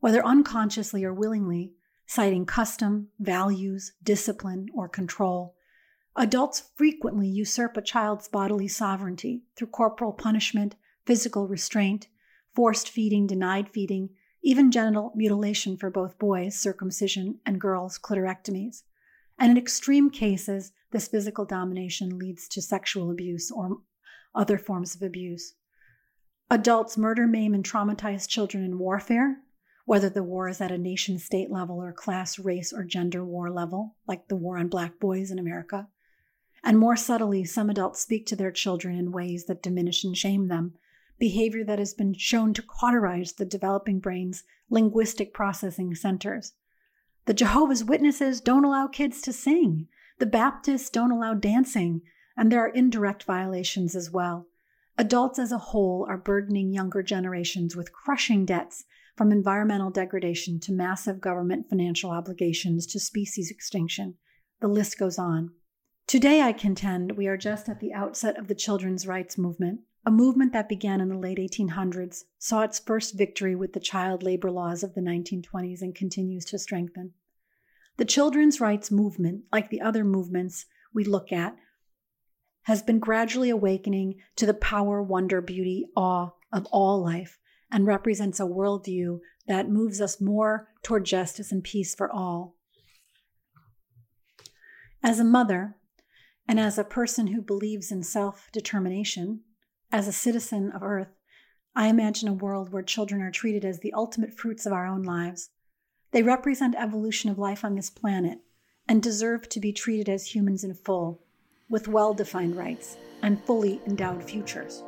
Whether unconsciously or willingly, citing custom, values, discipline, or control, adults frequently usurp a child's bodily sovereignty through corporal punishment, physical restraint, forced feeding, denied feeding, even genital mutilation for both boys, circumcision, and girls, clitorectomies. And in extreme cases, this physical domination leads to sexual abuse or other forms of abuse. Adults murder, maim, and traumatize children in warfare, whether the war is at a nation state level or class, race, or gender war level, like the war on black boys in America. And more subtly, some adults speak to their children in ways that diminish and shame them, behavior that has been shown to cauterize the developing brain's linguistic processing centers. The Jehovah's Witnesses don't allow kids to sing. The Baptists don't allow dancing. And there are indirect violations as well. Adults as a whole are burdening younger generations with crushing debts from environmental degradation to massive government financial obligations to species extinction. The list goes on. Today, I contend, we are just at the outset of the children's rights movement. A movement that began in the late 1800s saw its first victory with the child labor laws of the 1920s and continues to strengthen. The children's rights movement, like the other movements we look at, has been gradually awakening to the power, wonder, beauty, awe of all life and represents a worldview that moves us more toward justice and peace for all. As a mother, and as a person who believes in self determination, as a citizen of Earth, I imagine a world where children are treated as the ultimate fruits of our own lives. They represent evolution of life on this planet and deserve to be treated as humans in full, with well defined rights and fully endowed futures.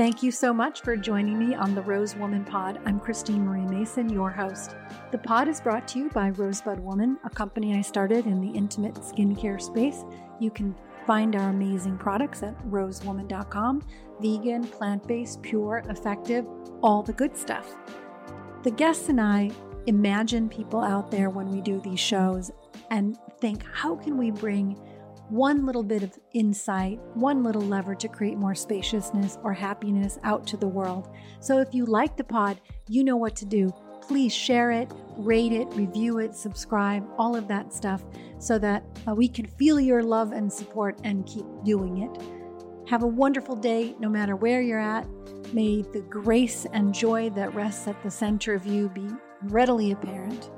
Thank you so much for joining me on the Rose Woman Pod. I'm Christine Marie Mason, your host. The pod is brought to you by Rosebud Woman, a company I started in the intimate skincare space. You can find our amazing products at rosewoman.com vegan, plant based, pure, effective, all the good stuff. The guests and I imagine people out there when we do these shows and think, how can we bring one little bit of insight, one little lever to create more spaciousness or happiness out to the world. So if you like the pod, you know what to do. Please share it, rate it, review it, subscribe, all of that stuff so that uh, we can feel your love and support and keep doing it. Have a wonderful day no matter where you're at. May the grace and joy that rests at the center of you be readily apparent.